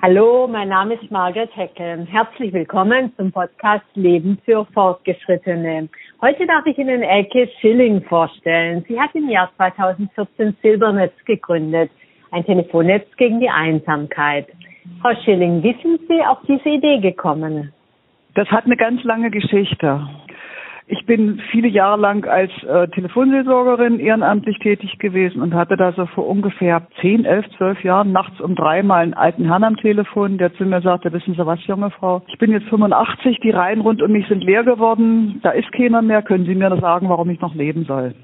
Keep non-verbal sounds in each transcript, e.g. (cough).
Hallo, mein Name ist Margaret Heckel. Herzlich willkommen zum Podcast Leben für Fortgeschrittene. Heute darf ich Ihnen Elke Schilling vorstellen. Sie hat im Jahr 2014 Silbernetz gegründet, ein Telefonnetz gegen die Einsamkeit. Frau Schilling, wie sind Sie auf diese Idee gekommen? Das hat eine ganz lange Geschichte. Ich bin viele Jahre lang als äh, Telefonseelsorgerin ehrenamtlich tätig gewesen und hatte da so vor ungefähr zehn, elf, zwölf Jahren nachts um drei mal einen alten Herrn am Telefon, der zu mir sagte, wissen Sie was, junge Frau, ich bin jetzt 85, die Reihen rund um mich sind leer geworden, da ist keiner mehr, können Sie mir sagen, warum ich noch leben soll?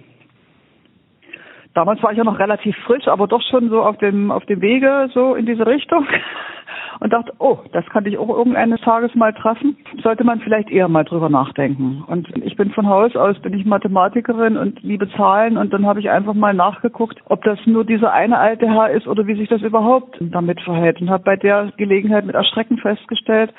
Damals war ich ja noch relativ frisch, aber doch schon so auf dem, auf dem Wege so in diese Richtung (laughs) und dachte, oh, das kann ich auch irgendeines Tages mal treffen. Sollte man vielleicht eher mal drüber nachdenken. Und ich bin von Haus aus, bin ich Mathematikerin und liebe Zahlen und dann habe ich einfach mal nachgeguckt, ob das nur dieser eine alte Herr ist oder wie sich das überhaupt damit verhält und habe bei der Gelegenheit mit Erschrecken festgestellt,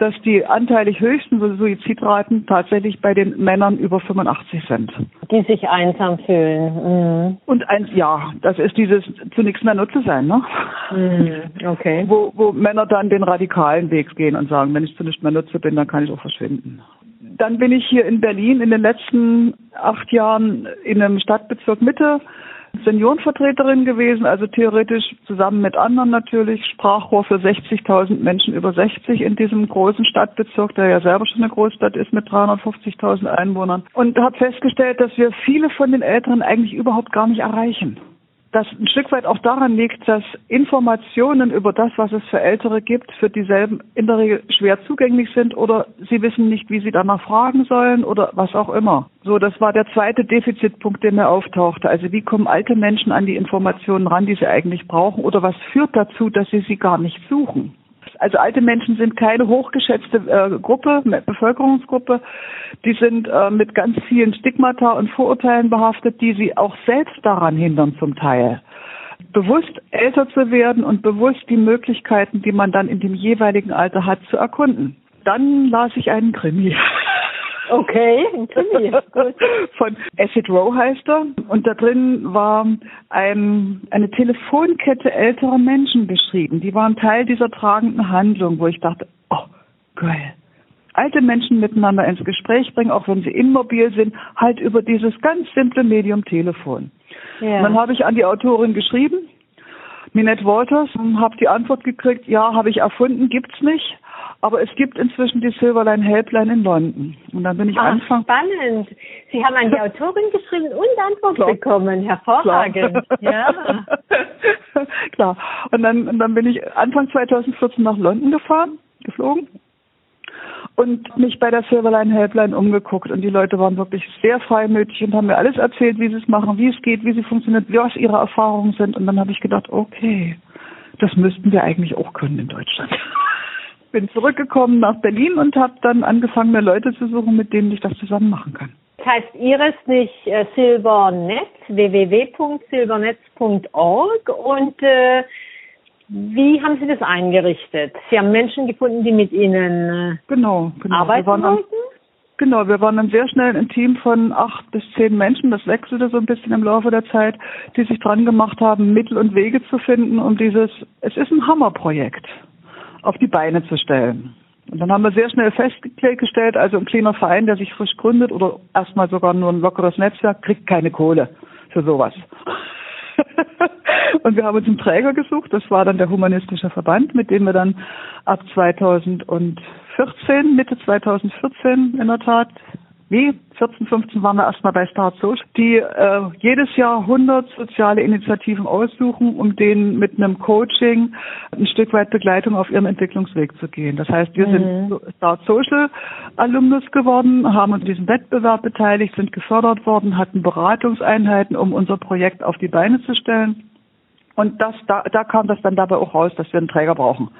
dass die anteilig höchsten Suizidraten tatsächlich bei den Männern über 85 sind. Die sich einsam fühlen. Mhm. Und ein, ja, das ist dieses zunächst mehr Nutze sein, ne? Mhm. Okay. Wo, wo Männer dann den radikalen Weg gehen und sagen, wenn ich zu nicht mehr Nutze bin, dann kann ich auch verschwinden. Dann bin ich hier in Berlin in den letzten acht Jahren in einem Stadtbezirk Mitte Seniorenvertreterin gewesen, also theoretisch zusammen mit anderen natürlich Sprachrohr für 60.000 Menschen über 60 in diesem großen Stadtbezirk, der ja selber schon eine Großstadt ist mit 350.000 Einwohnern. Und habe festgestellt, dass wir viele von den Älteren eigentlich überhaupt gar nicht erreichen das ein Stück weit auch daran liegt, dass Informationen über das, was es für Ältere gibt, für dieselben in der Regel schwer zugänglich sind oder sie wissen nicht, wie sie danach fragen sollen oder was auch immer. So, das war der zweite Defizitpunkt, der mir auftauchte. Also wie kommen alte Menschen an die Informationen ran, die sie eigentlich brauchen oder was führt dazu, dass sie sie gar nicht suchen? Also alte Menschen sind keine hochgeschätzte äh, Gruppe, Bevölkerungsgruppe. Die sind äh, mit ganz vielen Stigmata und Vorurteilen behaftet, die sie auch selbst daran hindern zum Teil bewusst älter zu werden und bewusst die Möglichkeiten, die man dann in dem jeweiligen Alter hat, zu erkunden. Dann las ich einen Krimi. (laughs) Okay, ein Krimi. Gut. (laughs) Von Acid Row heißt er. Und da drin war ein, eine Telefonkette älterer Menschen beschrieben. Die waren Teil dieser tragenden Handlung, wo ich dachte, oh, geil. Alte Menschen miteinander ins Gespräch bringen, auch wenn sie immobil sind, halt über dieses ganz simple Medium Telefon. Ja. dann habe ich an die Autorin geschrieben, Minette Walters, habe die Antwort gekriegt, ja, habe ich erfunden, gibt's nicht. Aber es gibt inzwischen die Silverline Helpline in London. Und dann bin ich Ach, Anfang. Spannend. Sie haben an die (laughs) Autorin geschrieben und Antwort Klar. bekommen. Hervorragend. Klar. (laughs) Ja. Klar. Und dann, und dann bin ich Anfang 2014 nach London gefahren, geflogen und mich bei der Silverline Helpline umgeguckt und die Leute waren wirklich sehr freimütig und haben mir alles erzählt, wie sie es machen, wie es geht, wie sie funktioniert, was ihre Erfahrungen sind und dann habe ich gedacht, okay, das müssten wir eigentlich auch können in Deutschland (laughs) bin zurückgekommen nach Berlin und habe dann angefangen, mir Leute zu suchen, mit denen ich das zusammen machen kann. Das heißt Ihres nicht äh, Silbernetz, www.silbernetz.org und äh, wie haben Sie das eingerichtet? Sie haben Menschen gefunden, die mit Ihnen äh, genau, genau. arbeiten wollten? Genau, wir waren dann sehr schnell ein Team von acht bis zehn Menschen, das wechselte so ein bisschen im Laufe der Zeit, die sich dran gemacht haben, Mittel und Wege zu finden, um dieses, es ist ein Hammerprojekt auf die Beine zu stellen. Und dann haben wir sehr schnell festgestellt, also ein kleiner Verein, der sich frisch gründet oder erstmal sogar nur ein lockeres Netzwerk, kriegt keine Kohle für sowas. (laughs) und wir haben uns einen Träger gesucht, das war dann der Humanistische Verband, mit dem wir dann ab 2014, Mitte 2014 in der Tat wie 14, 15 waren wir erstmal bei Start Social, die äh, jedes Jahr 100 soziale Initiativen aussuchen, um denen mit einem Coaching ein Stück weit Begleitung auf ihrem Entwicklungsweg zu gehen. Das heißt, wir mhm. sind Start Social Alumnus geworden, haben uns an diesem Wettbewerb beteiligt, sind gefördert worden, hatten Beratungseinheiten, um unser Projekt auf die Beine zu stellen. Und das, da, da kam das dann dabei auch raus, dass wir einen Träger brauchen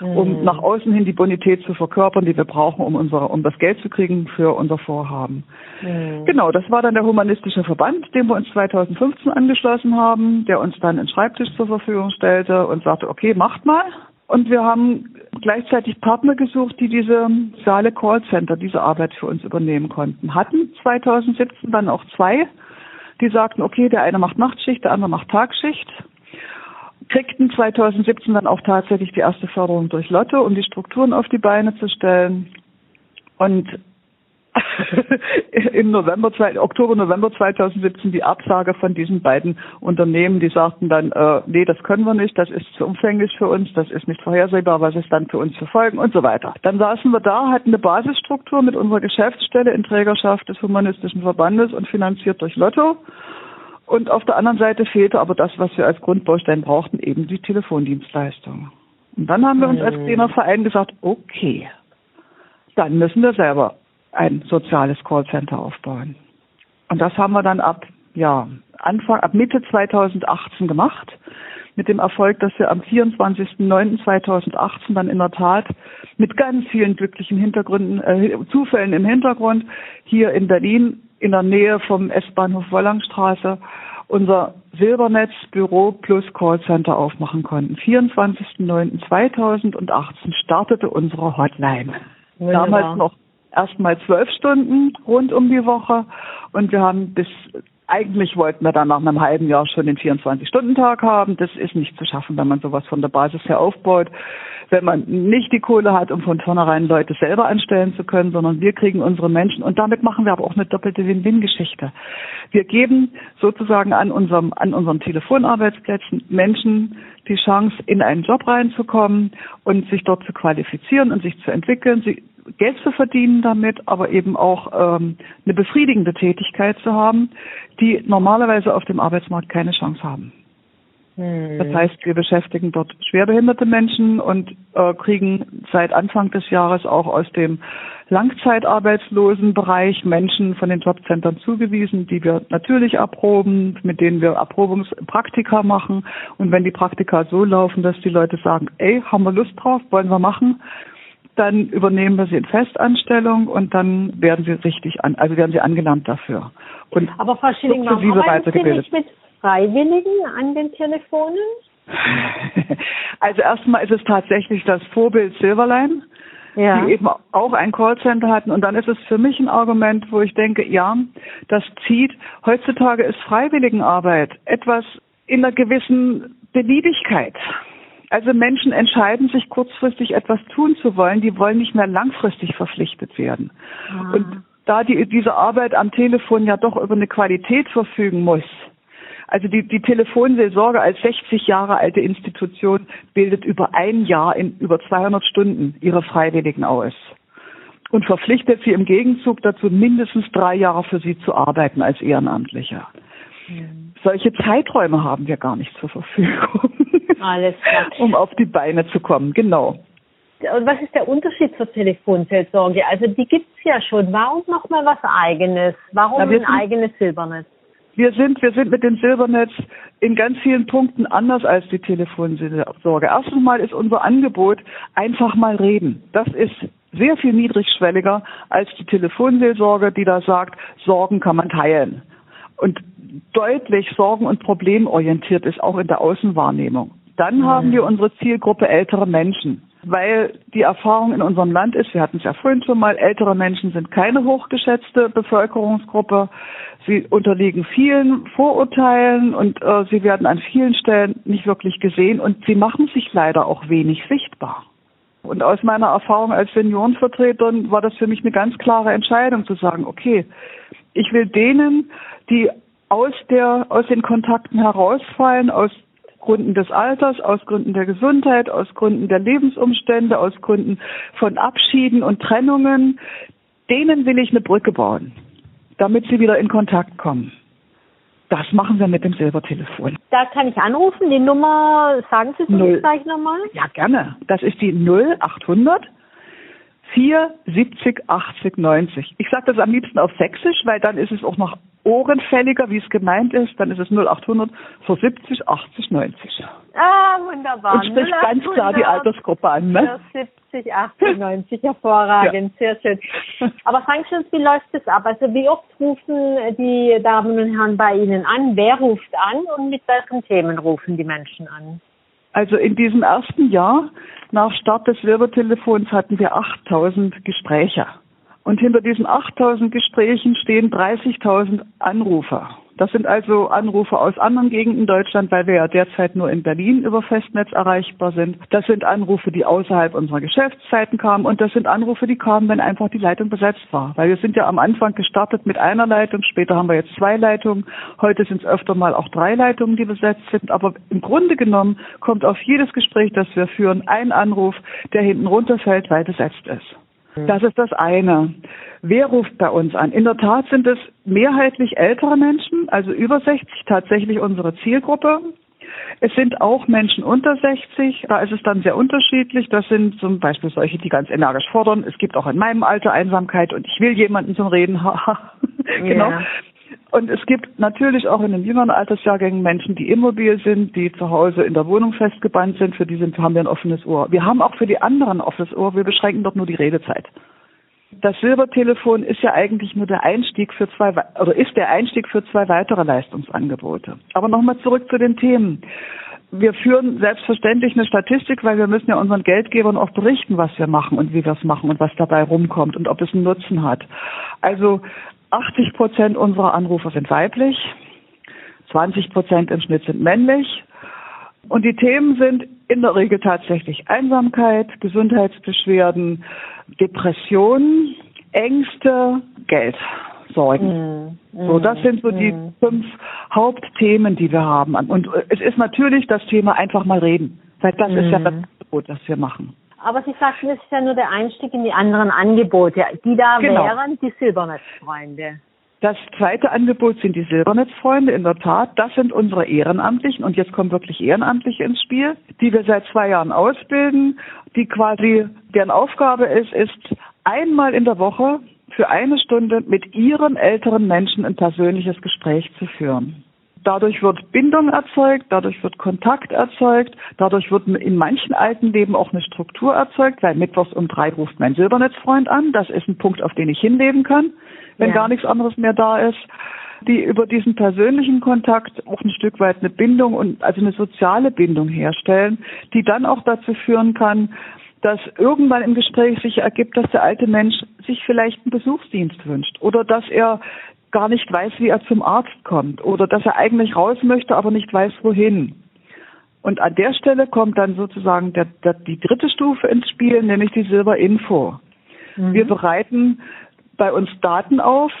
um mhm. nach außen hin die Bonität zu verkörpern, die wir brauchen, um unsere, um das Geld zu kriegen für unser Vorhaben. Mhm. Genau, das war dann der humanistische Verband, dem wir uns 2015 angeschlossen haben, der uns dann einen Schreibtisch zur Verfügung stellte und sagte, okay, macht mal. Und wir haben gleichzeitig Partner gesucht, die diese Saale Callcenter, diese Arbeit für uns übernehmen konnten. Hatten 2017 dann auch zwei, die sagten, okay, der eine macht Nachtschicht, der andere macht Tagschicht. Kriegten 2017 dann auch tatsächlich die erste Förderung durch Lotto, um die Strukturen auf die Beine zu stellen. Und (laughs) im November, Oktober, November 2017 die Absage von diesen beiden Unternehmen, die sagten dann, äh, nee, das können wir nicht, das ist zu umfänglich für uns, das ist nicht vorhersehbar, was ist dann für uns für Folgen und so weiter. Dann saßen wir da, hatten eine Basisstruktur mit unserer Geschäftsstelle in Trägerschaft des Humanistischen Verbandes und finanziert durch Lotto. Und auf der anderen Seite fehlte aber das, was wir als Grundbaustein brauchten, eben die Telefondienstleistung. Und dann haben wir uns als kleiner Verein gesagt, okay, dann müssen wir selber ein soziales Callcenter aufbauen. Und das haben wir dann ab, ja, Anfang, ab Mitte 2018 gemacht. Mit dem Erfolg, dass wir am 24.09.2018 dann in der Tat mit ganz vielen glücklichen Hintergründen, äh, Zufällen im Hintergrund hier in Berlin in der Nähe vom S-Bahnhof Wollangstraße unser Silbernetz Büro plus Callcenter aufmachen konnten. 24.09.2018 startete unsere Hotline. Wunderbar. Damals noch erstmal zwölf Stunden rund um die Woche und wir haben bis eigentlich wollten wir dann nach einem halben Jahr schon den 24-Stunden-Tag haben. Das ist nicht zu schaffen, wenn man sowas von der Basis her aufbaut. Wenn man nicht die Kohle hat, um von vornherein Leute selber anstellen zu können, sondern wir kriegen unsere Menschen und damit machen wir aber auch eine doppelte Win-Win-Geschichte. Wir geben sozusagen an unserem, an unseren Telefonarbeitsplätzen Menschen die Chance, in einen Job reinzukommen und sich dort zu qualifizieren und sich zu entwickeln. Sie Geld zu verdienen damit, aber eben auch ähm, eine befriedigende Tätigkeit zu haben, die normalerweise auf dem Arbeitsmarkt keine Chance haben. Hm. Das heißt, wir beschäftigen dort schwerbehinderte Menschen und äh, kriegen seit Anfang des Jahres auch aus dem Langzeitarbeitslosenbereich Menschen von den Jobcentern zugewiesen, die wir natürlich erproben, mit denen wir Erprobungspraktika machen. Und wenn die Praktika so laufen, dass die Leute sagen, ey, haben wir Lust drauf, wollen wir machen, dann übernehmen wir sie in Festanstellung und dann werden sie richtig an, also werden sie angelernt dafür. Und Aber Frau Schilling, warum arbeiten Sie nicht mit Freiwilligen an den Telefonen? (laughs) Also erstmal ist es tatsächlich das Vorbild Silverline, ja. die eben auch ein Callcenter hatten. Und dann ist es für mich ein Argument, wo ich denke, ja, das zieht. Heutzutage ist Freiwilligenarbeit etwas in einer gewissen Beliebigkeit. Also Menschen entscheiden sich kurzfristig etwas tun zu wollen, die wollen nicht mehr langfristig verpflichtet werden. Ah. Und da die, diese Arbeit am Telefon ja doch über eine Qualität verfügen muss, also die, die Telefonseelsorge als 60 Jahre alte Institution bildet über ein Jahr in über 200 Stunden ihre Freiwilligen aus und verpflichtet sie im Gegenzug dazu, mindestens drei Jahre für sie zu arbeiten als Ehrenamtlicher. Mhm. Solche Zeiträume haben wir gar nicht zur Verfügung. Alles klar. (laughs) um auf die Beine zu kommen, genau. Und was ist der Unterschied zur Telefonseelsorge? Also die gibt es ja schon. Warum nochmal was Eigenes? Warum Na, ein eigenes Silbernetz? Wir sind, wir sind mit dem Silbernetz in ganz vielen Punkten anders als die Telefonseelsorge. Erstens mal ist unser Angebot einfach mal reden. Das ist sehr viel niedrigschwelliger als die Telefonseelsorge, die da sagt, Sorgen kann man teilen. Und deutlich sorgen- und problemorientiert ist, auch in der Außenwahrnehmung. Dann mhm. haben wir unsere Zielgruppe ältere Menschen, weil die Erfahrung in unserem Land ist, wir hatten es ja vorhin schon mal, ältere Menschen sind keine hochgeschätzte Bevölkerungsgruppe. Sie unterliegen vielen Vorurteilen und äh, sie werden an vielen Stellen nicht wirklich gesehen und sie machen sich leider auch wenig sichtbar. Und aus meiner Erfahrung als Seniorenvertreterin war das für mich eine ganz klare Entscheidung zu sagen, okay, ich will denen, die aus der, aus den Kontakten herausfallen, aus Gründen des Alters, aus Gründen der Gesundheit, aus Gründen der Lebensumstände, aus Gründen von Abschieden und Trennungen, denen will ich eine Brücke bauen, damit sie wieder in Kontakt kommen. Das machen wir mit dem Silbertelefon. Da kann ich anrufen. Die Nummer, sagen Sie es gleich nochmal? Ja, gerne. Das ist die 0800 4 70 80 90. Ich sage das am liebsten auf Sächsisch, weil dann ist es auch noch ohrenfälliger, wie es gemeint ist. Dann ist es 0800 für 70 80 90. Ah, wunderbar. Und spricht ganz klar die Altersgruppe an. Ne? 70 80 90, hervorragend, ja. sehr schön. Aber uns, wie läuft das ab? Also wie oft rufen die Damen und Herren bei Ihnen an? Wer ruft an und mit welchen Themen rufen die Menschen an? Also in diesem ersten Jahr nach Start des Wirbeltelefons hatten wir 8000 Gespräche. Und hinter diesen 8000 Gesprächen stehen 30.000 Anrufer, Das sind also Anrufe aus anderen Gegenden Deutschland, weil wir ja derzeit nur in Berlin über Festnetz erreichbar sind. Das sind Anrufe, die außerhalb unserer Geschäftszeiten kamen und das sind Anrufe, die kamen, wenn einfach die Leitung besetzt war. Weil wir sind ja am Anfang gestartet mit einer Leitung, später haben wir jetzt zwei Leitungen, heute sind es öfter mal auch drei Leitungen, die besetzt sind. Aber im Grunde genommen kommt auf jedes Gespräch, das wir führen, ein Anruf, der hinten runterfällt, weil besetzt ist. Das ist das eine. Wer ruft bei uns an? In der Tat sind es mehrheitlich ältere Menschen, also über 60 tatsächlich unsere Zielgruppe. Es sind auch Menschen unter 60, da ist es dann sehr unterschiedlich. Das sind zum Beispiel solche, die ganz energisch fordern. Es gibt auch in meinem Alter Einsamkeit und ich will jemanden zum Reden. (laughs) genau. Yeah. Und es gibt natürlich auch in den jüngeren Altersjahrgängen Menschen, die immobil sind, die zu Hause in der Wohnung festgebannt sind. Für die sind, haben wir ein offenes Ohr. Wir haben auch für die anderen ein offenes Ohr. Wir beschränken dort nur die Redezeit. Das Silbertelefon ist ja eigentlich nur der Einstieg für zwei, oder ist der Einstieg für zwei weitere Leistungsangebote. Aber nochmal zurück zu den Themen. Wir führen selbstverständlich eine Statistik, weil wir müssen ja unseren Geldgebern auch berichten, was wir machen und wie wir es machen und was dabei rumkommt und ob es einen Nutzen hat. Also 80 Prozent unserer Anrufer sind weiblich, 20 Prozent im Schnitt sind männlich. Und die Themen sind in der Regel tatsächlich Einsamkeit, Gesundheitsbeschwerden, Depressionen, Ängste, Geld, Sorgen. Mm, mm, so, das sind so mm. die fünf Hauptthemen, die wir haben. Und es ist natürlich das Thema einfach mal reden. Weil das ist ja das mm. Das wir machen. Aber Sie sagten, es ist ja nur der Einstieg in die anderen Angebote. Die da genau. wären die Silbernetzfreunde. Das zweite Angebot sind die Silbernetzfreunde, in der Tat. Das sind unsere Ehrenamtlichen und jetzt kommen wirklich Ehrenamtliche ins Spiel, die wir seit zwei Jahren ausbilden, die quasi, deren Aufgabe ist, ist einmal in der Woche für eine Stunde mit ihren älteren Menschen ein persönliches Gespräch zu führen. Dadurch wird Bindung erzeugt, dadurch wird Kontakt erzeugt, dadurch wird in manchen alten Leben auch eine Struktur erzeugt, weil mittwochs um drei ruft mein Silbernetzfreund an. Das ist ein Punkt, auf den ich hinleben kann, wenn ja. gar nichts anderes mehr da ist. Die über diesen persönlichen Kontakt auch ein Stück weit eine Bindung und also eine soziale Bindung herstellen, die dann auch dazu führen kann, dass irgendwann im Gespräch sich ergibt, dass der alte Mensch sich vielleicht einen Besuchsdienst wünscht oder dass er gar nicht weiß, wie er zum Arzt kommt oder dass er eigentlich raus möchte, aber nicht weiß, wohin. Und an der Stelle kommt dann sozusagen der, der, die dritte Stufe ins Spiel, nämlich die Silberinfo. Mhm. Wir bereiten bei uns Daten auf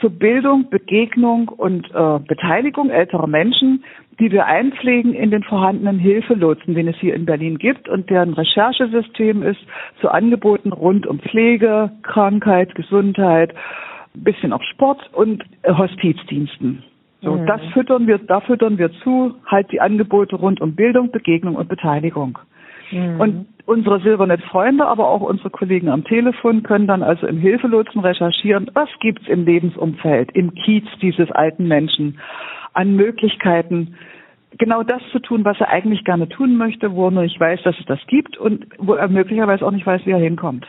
zur Bildung, Begegnung und äh, Beteiligung älterer Menschen, die wir einpflegen in den vorhandenen Hilfelotsen, den es hier in Berlin gibt und deren Recherchesystem ist zu Angeboten rund um Pflege, Krankheit, Gesundheit bisschen auf Sport und äh, Hospizdiensten. So, mhm. das füttern wir, da füttern wir zu, halt die Angebote rund um Bildung, Begegnung und Beteiligung. Mhm. Und unsere Silbernet-Freunde, aber auch unsere Kollegen am Telefon können dann also im Hilfelotsen recherchieren, was gibt's im Lebensumfeld, im Kiez dieses alten Menschen an Möglichkeiten, genau das zu tun, was er eigentlich gerne tun möchte, wo er nicht weiß, dass es das gibt und wo er möglicherweise auch nicht weiß, wie er hinkommt.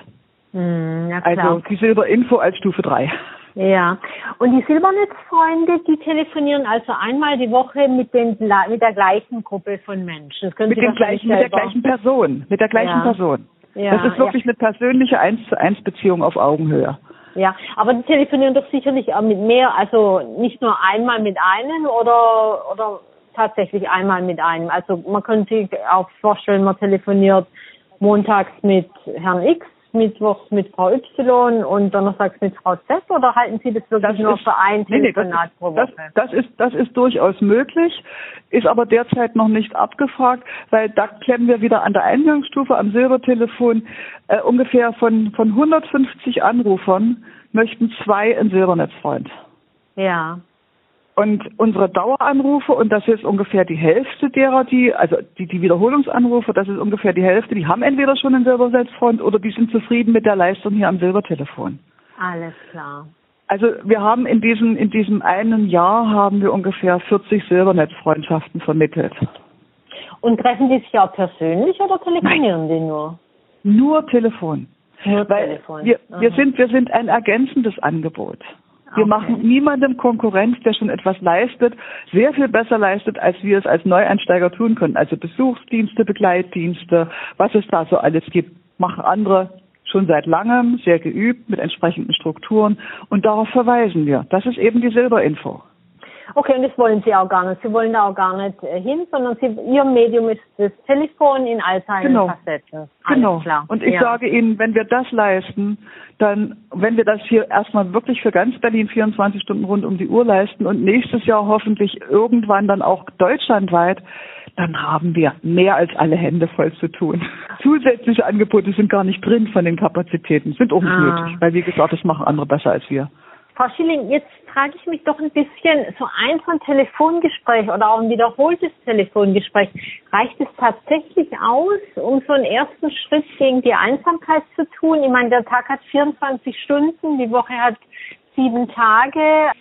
Hm, ja, also die Silberinfo als Stufe 3. Ja, und die Silbernetzfreunde, die telefonieren also einmal die Woche mit, den, mit der gleichen Gruppe von Menschen. Mit, Sie dem gleichen, mit der gleichen Person, mit der gleichen ja. Person. Ja, das ist wirklich ja. eine persönliche Eins zu eins Beziehung auf Augenhöhe. Ja, aber die telefonieren doch sicherlich auch mit mehr, also nicht nur einmal mit einem oder oder tatsächlich einmal mit einem. Also man könnte sich auch vorstellen, man telefoniert montags mit Herrn X Mittwochs mit Frau Y und Donnerstags mit Frau Z oder halten Sie das wirklich das nur ist, für ein Telefonat nee, pro Woche? Das, das, ist, das ist durchaus möglich, ist aber derzeit noch nicht abgefragt, weil da klemmen wir wieder an der Eingangsstufe am Silbertelefon. Äh, ungefähr von, von 150 Anrufern möchten zwei ein Silbernetzfreund. Ja. Und unsere Daueranrufe, und das ist ungefähr die Hälfte derer, die, also die, die Wiederholungsanrufe, das ist ungefähr die Hälfte, die haben entweder schon einen Silbernetzfreund oder die sind zufrieden mit der Leistung hier am Silbertelefon. Alles klar. Also wir haben in diesem, in diesem einen Jahr haben wir ungefähr 40 Silbernetzfreundschaften vermittelt. Und treffen die sich auch persönlich oder telefonieren Nein. die nur? Nur Telefon. Nur Weil Telefon. Wir, wir, sind, wir sind ein ergänzendes Angebot. Wir okay. machen niemandem Konkurrenz, der schon etwas leistet, sehr viel besser leistet, als wir es als Neueinsteiger tun können. Also Besuchsdienste, Begleitdienste, was es da so alles gibt, machen andere schon seit langem, sehr geübt, mit entsprechenden Strukturen. Und darauf verweisen wir. Das ist eben die Silberinfo. Okay, und das wollen Sie auch gar nicht. Sie wollen da auch gar nicht äh, hin, sondern Sie, Ihr Medium ist das Telefon in all seinen genau. Facetten. Genau. Klar. Und ich ja. sage Ihnen, wenn wir das leisten, dann, wenn wir das hier erstmal wirklich für ganz Berlin 24 Stunden rund um die Uhr leisten und nächstes Jahr hoffentlich irgendwann dann auch deutschlandweit, dann haben wir mehr als alle Hände voll zu tun. (laughs) Zusätzliche Angebote sind gar nicht drin von den Kapazitäten, sind auch nicht ah. nötig, weil wie gesagt, das machen andere besser als wir. Frau Schilling, jetzt frage ich mich doch ein bisschen, so ein von Telefongespräch oder auch ein wiederholtes Telefongespräch, reicht es tatsächlich aus, um so einen ersten Schritt gegen die Einsamkeit zu tun? Ich meine, der Tag hat 24 Stunden, die Woche hat sieben Tage.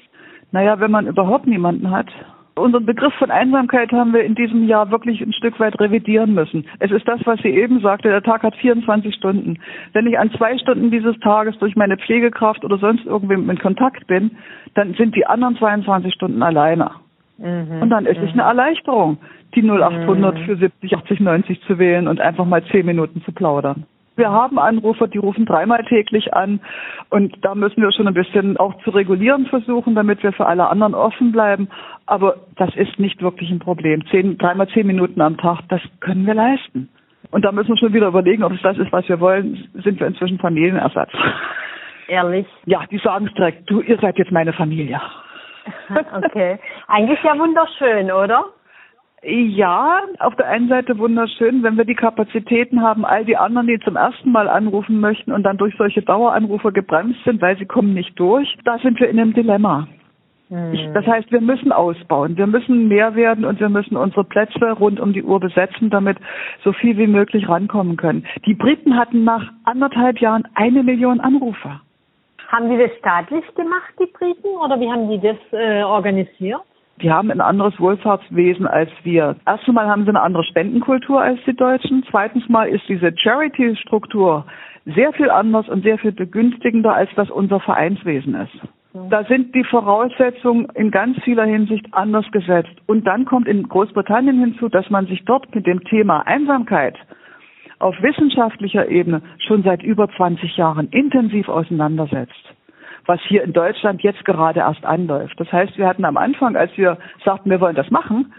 Naja, wenn man überhaupt niemanden hat Unseren Begriff von Einsamkeit haben wir in diesem Jahr wirklich ein Stück weit revidieren müssen. Es ist das, was sie eben sagte, der Tag hat 24 Stunden. Wenn ich an zwei Stunden dieses Tages durch meine Pflegekraft oder sonst irgendwem in Kontakt bin, dann sind die anderen 22 Stunden alleine. Mhm. Und dann ist mhm. es eine Erleichterung, die 0800 mhm. für 70, 80, 90 zu wählen und einfach mal zehn Minuten zu plaudern. Wir haben Anrufer, die rufen dreimal täglich an und da müssen wir schon ein bisschen auch zu regulieren versuchen, damit wir für alle anderen offen bleiben. Aber das ist nicht wirklich ein Problem. Zehn, dreimal zehn Minuten am Tag, das können wir leisten. Und da müssen wir schon wieder überlegen, ob es das ist, was wir wollen. Sind wir inzwischen Familienersatz? Ehrlich? Ja, die sagen es direkt. Du, ihr seid jetzt meine Familie. (laughs) okay. Eigentlich ja wunderschön, oder? Ja, auf der einen Seite wunderschön, wenn wir die Kapazitäten haben, all die anderen, die zum ersten Mal anrufen möchten und dann durch solche Daueranrufe gebremst sind, weil sie kommen nicht durch, da sind wir in einem Dilemma. Hm. Ich, das heißt, wir müssen ausbauen, wir müssen mehr werden und wir müssen unsere Plätze rund um die Uhr besetzen, damit so viel wie möglich rankommen können. Die Briten hatten nach anderthalb Jahren eine Million Anrufer. Haben die das staatlich gemacht, die Briten, oder wie haben die das äh, organisiert? Die haben ein anderes Wohlfahrtswesen als wir. Erstens mal haben sie eine andere Spendenkultur als die Deutschen. Zweitens mal ist diese Charity-Struktur sehr viel anders und sehr viel begünstigender, als das unser Vereinswesen ist. Da sind die Voraussetzungen in ganz vieler Hinsicht anders gesetzt. Und dann kommt in Großbritannien hinzu, dass man sich dort mit dem Thema Einsamkeit auf wissenschaftlicher Ebene schon seit über 20 Jahren intensiv auseinandersetzt was hier in Deutschland jetzt gerade erst anläuft. Das heißt, wir hatten am Anfang, als wir sagten, wir wollen das machen,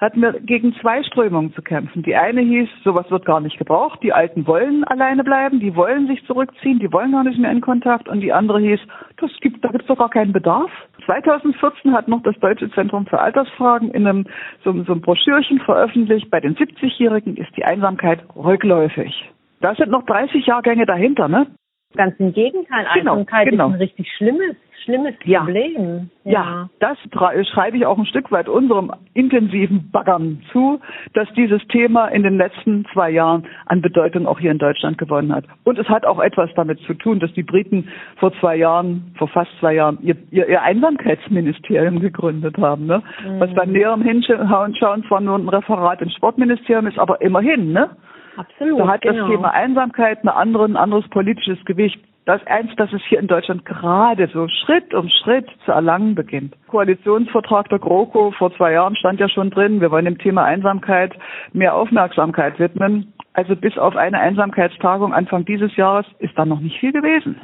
hatten wir gegen zwei Strömungen zu kämpfen. Die eine hieß, sowas wird gar nicht gebraucht, die Alten wollen alleine bleiben, die wollen sich zurückziehen, die wollen gar nicht mehr in Kontakt. Und die andere hieß, das gibt, da gibt es doch gar keinen Bedarf. 2014 hat noch das Deutsche Zentrum für Altersfragen in einem so, so einem Broschürchen veröffentlicht, bei den 70-Jährigen ist die Einsamkeit rückläufig. Da sind noch 30 Jahrgänge dahinter, ne? Ganz im Gegenteil, genau, Einsamkeit genau. ist ein richtig schlimmes, schlimmes ja. Problem. Ja. ja, das schreibe ich auch ein Stück weit unserem intensiven Baggern zu, dass dieses Thema in den letzten zwei Jahren an Bedeutung auch hier in Deutschland gewonnen hat. Und es hat auch etwas damit zu tun, dass die Briten vor zwei Jahren, vor fast zwei Jahren, ihr, ihr, ihr Einsamkeitsministerium gegründet haben. Ne? Mhm. Was beim näheren Hinschauen zwar nur ein Referat im Sportministerium ist, aber immerhin, ne? Absolut. Da hat genau. das Thema Einsamkeit eine andere, ein anderes politisches Gewicht. Das eins, das es hier in Deutschland gerade so Schritt um Schritt zu erlangen beginnt. Koalitionsvertrag der GroKo vor zwei Jahren stand ja schon drin, wir wollen dem Thema Einsamkeit mehr Aufmerksamkeit widmen. Also bis auf eine Einsamkeitstagung Anfang dieses Jahres ist da noch nicht viel gewesen.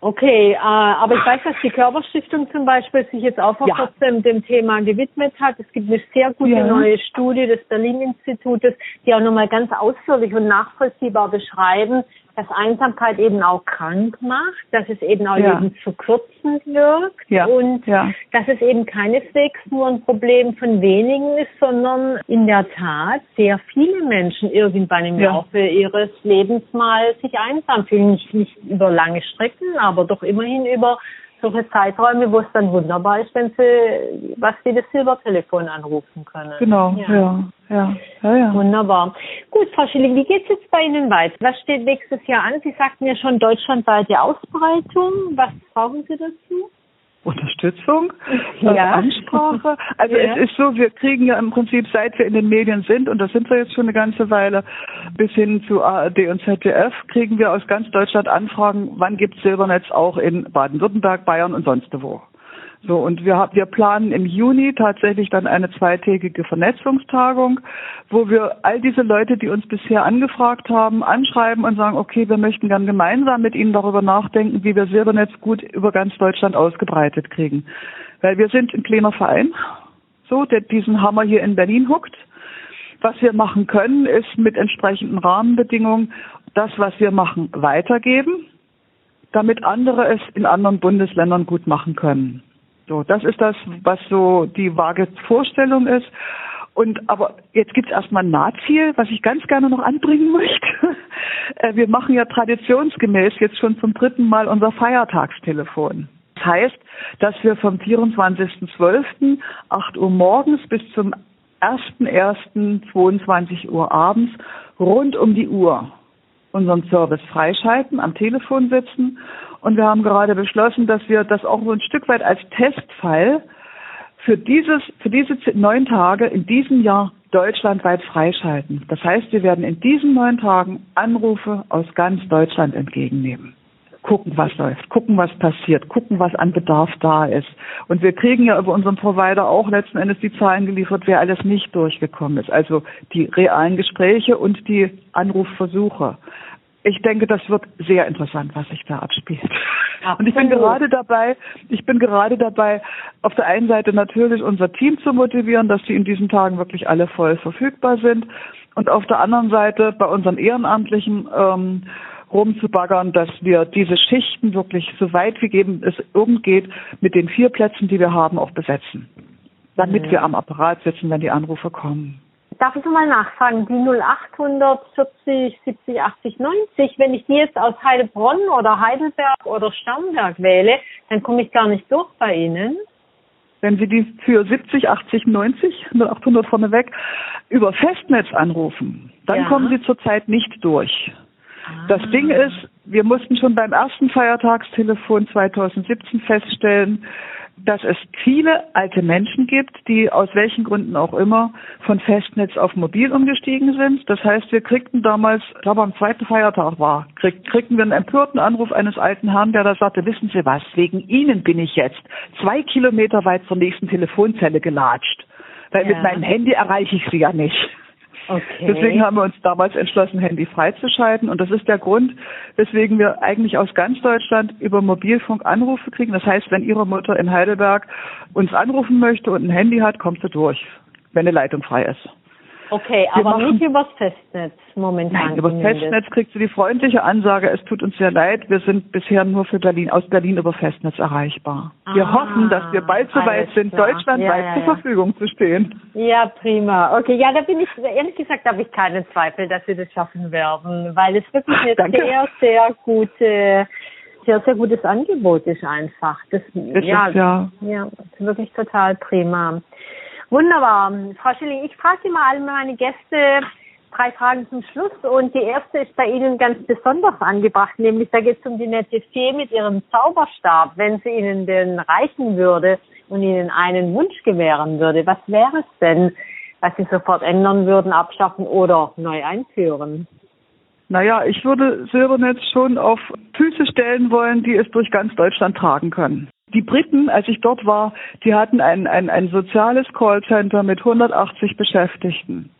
Okay, äh, aber ich weiß, dass die Körperstiftung zum Beispiel sich jetzt auch vor ja. kurzem dem Thema gewidmet hat. Es gibt eine sehr gute ja. neue Studie des Berlin-Institutes, die auch nochmal ganz ausführlich und nachvollziehbar beschreiben, dass Einsamkeit eben auch krank macht, dass es eben auch ja. Leben verkürzend wirkt ja. und ja. dass es eben keineswegs nur ein Problem von wenigen ist, sondern in der Tat sehr viele Menschen irgendwann im Laufe ihres Lebens mal sich einsam fühlen. Nicht, nicht über lange Strecken, aber doch immerhin über solche Zeiträume, wo es dann wunderbar ist, wenn sie, was sie das Silbertelefon anrufen können. Genau, ja. ja. Ja, ja, ja. Wunderbar. Gut, Frau Schilling, wie geht es jetzt bei Ihnen weiter? Was steht nächstes Jahr an? Sie sagten ja schon deutschlandweite Ausbreitung. Was brauchen Sie dazu? Unterstützung, ja. äh, Ansprache. Also ja. es ist so, wir kriegen ja im Prinzip, seit wir in den Medien sind, und das sind wir jetzt schon eine ganze Weile, bis hin zu ARD und ZDF, kriegen wir aus ganz Deutschland Anfragen, wann gibt es Silbernetz auch in Baden-Württemberg, Bayern und sonst wo. So, und wir, wir planen im Juni tatsächlich dann eine zweitägige Vernetzungstagung, wo wir all diese Leute, die uns bisher angefragt haben, anschreiben und sagen, okay, wir möchten gern gemeinsam mit Ihnen darüber nachdenken, wie wir Silbernetz gut über ganz Deutschland ausgebreitet kriegen. Weil wir sind ein kleiner Verein, so, der diesen Hammer hier in Berlin huckt. Was wir machen können, ist mit entsprechenden Rahmenbedingungen das, was wir machen, weitergeben, damit andere es in anderen Bundesländern gut machen können. So, das ist das, was so die vage Vorstellung ist. Und aber jetzt gibt es erstmal ein Nahziel, was ich ganz gerne noch anbringen (laughs) möchte. Äh, wir machen ja traditionsgemäß jetzt schon zum dritten Mal unser Feiertagstelefon. Das heißt, dass wir vom 24.12. 8 Uhr morgens bis zum 1.1.22 Uhr abends rund um die Uhr unseren Service freischalten, am Telefon sitzen. Und wir haben gerade beschlossen, dass wir das auch so ein Stück weit als Testfall für dieses, für diese neun Tage in diesem Jahr deutschlandweit freischalten. Das heißt, wir werden in diesen neun Tagen Anrufe aus ganz Deutschland entgegennehmen gucken, was läuft, gucken, was passiert, gucken, was an Bedarf da ist. Und wir kriegen ja über unseren Provider auch letzten Endes die Zahlen geliefert, wer alles nicht durchgekommen ist. Also die realen Gespräche und die Anrufversuche. Ich denke, das wird sehr interessant, was sich da abspielt. Absolut. Und ich bin gerade dabei, ich bin gerade dabei, auf der einen Seite natürlich unser Team zu motivieren, dass die in diesen Tagen wirklich alle voll verfügbar sind. Und auf der anderen Seite bei unseren Ehrenamtlichen ähm, rumzubaggern, dass wir diese Schichten wirklich so weit wie eben es irgend geht mit den vier Plätzen, die wir haben, auch besetzen. Damit ja. wir am Apparat sitzen, wenn die Anrufe kommen. Darf ich nochmal nachfragen, die 0800 40 70 80 90, wenn ich die jetzt aus Heilbronn oder Heidelberg oder Starnberg wähle, dann komme ich gar nicht durch bei Ihnen? Wenn Sie die für 70, 80, 90, 0800 vorneweg über Festnetz anrufen, dann ja. kommen Sie zurzeit nicht durch. Das Ding ist, wir mussten schon beim ersten Feiertagstelefon 2017 feststellen, dass es viele alte Menschen gibt, die aus welchen Gründen auch immer von Festnetz auf Mobil umgestiegen sind. Das heißt, wir kriegten damals, ich glaube am zweiten Feiertag war, krieg, kriegten wir einen empörten Anruf eines alten Herrn, der da sagte, wissen Sie was, wegen Ihnen bin ich jetzt zwei Kilometer weit zur nächsten Telefonzelle gelatscht. Weil ja. mit meinem Handy erreiche ich Sie ja nicht. Okay. Deswegen haben wir uns damals entschlossen, Handy freizuschalten. Und das ist der Grund, weswegen wir eigentlich aus ganz Deutschland über Mobilfunk Anrufe kriegen. Das heißt, wenn Ihre Mutter in Heidelberg uns anrufen möchte und ein Handy hat, kommt sie durch, wenn eine Leitung frei ist. Okay, wir aber nicht übers Festnetz momentan. Nein, übers Festnetz kriegst du die freundliche Ansage, es tut uns sehr leid, wir sind bisher nur für Berlin, aus Berlin über Festnetz erreichbar. Wir ah, hoffen, dass wir bald so weit sind, klar. deutschlandweit ja, ja, ja. zur Verfügung zu stehen. Ja, prima. Okay, ja, da bin ich, ehrlich gesagt, habe ich keinen Zweifel, dass wir das schaffen werden, weil es wirklich (laughs) eine sehr, sehr gute sehr, sehr gutes Angebot ist einfach. Das, das ja, ist, ja. ja, wirklich total prima. Wunderbar. Frau Schilling, ich frage immer alle meine Gäste drei Fragen zum Schluss und die erste ist bei Ihnen ganz besonders angebracht, nämlich da geht es um die nette Fee mit ihrem Zauberstab. Wenn sie Ihnen den reichen würde und Ihnen einen Wunsch gewähren würde, was wäre es denn, was Sie sofort ändern würden, abschaffen oder neu einführen? Naja, ich würde Silbernetz schon auf Füße stellen wollen, die es durch ganz Deutschland tragen können. Die Briten, als ich dort war, die hatten ein, ein, ein soziales Callcenter mit 180 Beschäftigten.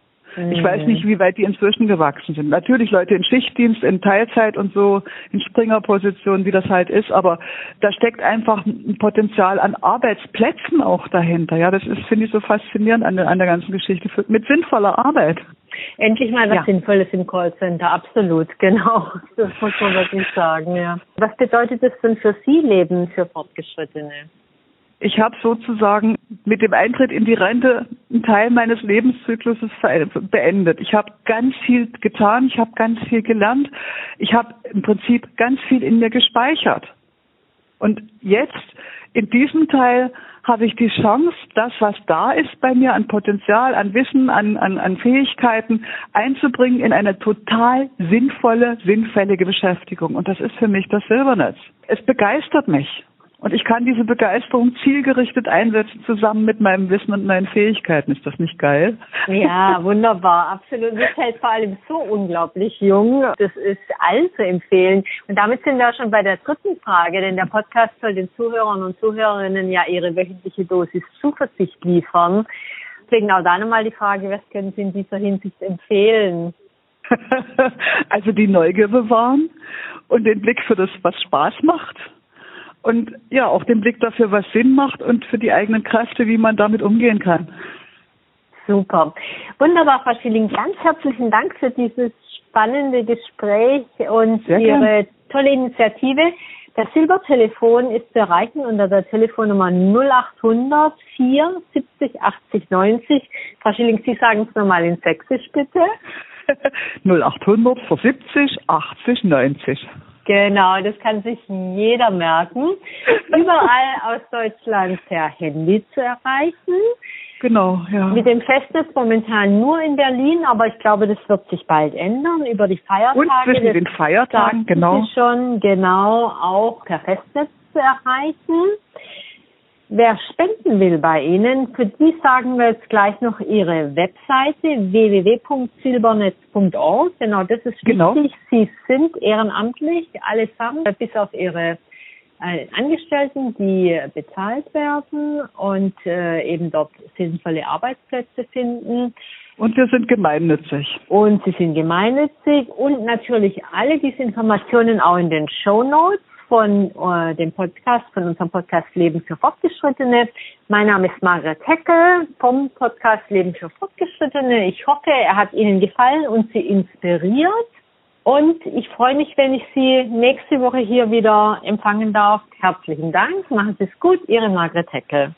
Ich weiß nicht, wie weit die inzwischen gewachsen sind. Natürlich Leute in Schichtdienst, in Teilzeit und so, in Springerpositionen, wie das halt ist, aber da steckt einfach ein Potenzial an Arbeitsplätzen auch dahinter. Ja, das ist, finde ich, so faszinierend an der, an der ganzen Geschichte, mit sinnvoller Arbeit. Endlich mal was ja. Sinnvolles im Callcenter, absolut, genau. Das muss man wirklich sagen, ja. Was bedeutet das denn für Sie Leben für Fortgeschrittene? Ich habe sozusagen mit dem Eintritt in die Rente einen Teil meines Lebenszykluses beendet. Ich habe ganz viel getan, ich habe ganz viel gelernt, ich habe im Prinzip ganz viel in mir gespeichert. Und jetzt in diesem Teil habe ich die Chance, das, was da ist bei mir an Potenzial, an Wissen, an, an, an Fähigkeiten einzubringen in eine total sinnvolle, sinnfällige Beschäftigung. Und das ist für mich das Silbernetz. Es begeistert mich. Und ich kann diese Begeisterung zielgerichtet einsetzen zusammen mit meinem Wissen und meinen Fähigkeiten. Ist das nicht geil? Ja, (laughs) wunderbar, absolut. Du bist vor allem so unglaublich jung. Das ist allen zu empfehlen. Und damit sind wir schon bei der dritten Frage, denn der Podcast soll den Zuhörern und Zuhörerinnen ja ihre wöchentliche Dosis Zuversicht liefern. Deswegen auch da nochmal die Frage, was können Sie in dieser Hinsicht empfehlen? (laughs) also die Neugier bewahren und den Blick für das, was Spaß macht und ja, auch den Blick dafür, was Sinn macht und für die eigenen Kräfte, wie man damit umgehen kann. Super. Wunderbar, Frau Schilling. Ganz herzlichen Dank für dieses spannende Gespräch und Sehr Ihre gern. tolle Initiative. Das Silbertelefon ist zu erreichen unter der Telefonnummer 0800 4 70 80 90. Frau Schilling, Sie sagen es nochmal in Sächsisch, bitte. 0800 70 80 90. Genau, das kann sich jeder merken. Überall aus Deutschland per Handy zu erreichen. Genau, ja. Mit dem Festnetz momentan nur in Berlin, aber ich glaube, das wird sich bald ändern über die Feiertage. Und zwischen den Feiertagen, genau. Schon genau auch per Festnetz zu erreichen. Wer spenden will bei Ihnen, für die sagen wir jetzt gleich noch Ihre Webseite www.silbernetz.org. Genau, das ist genau. wichtig. Sie sind ehrenamtlich allesamt, bis auf Ihre Angestellten, die bezahlt werden und äh, eben dort sinnvolle Arbeitsplätze finden. Und wir sind gemeinnützig. Und sie sind gemeinnützig und natürlich alle diese Informationen auch in den Show Notes von äh, dem Podcast, von unserem Podcast Leben für Fortgeschrittene. Mein Name ist Margaret Heckel vom Podcast Leben für Fortgeschrittene. Ich hoffe, er hat Ihnen gefallen und Sie inspiriert. Und ich freue mich, wenn ich Sie nächste Woche hier wieder empfangen darf. Herzlichen Dank. Machen Sie es gut. Ihre Margret Heckel.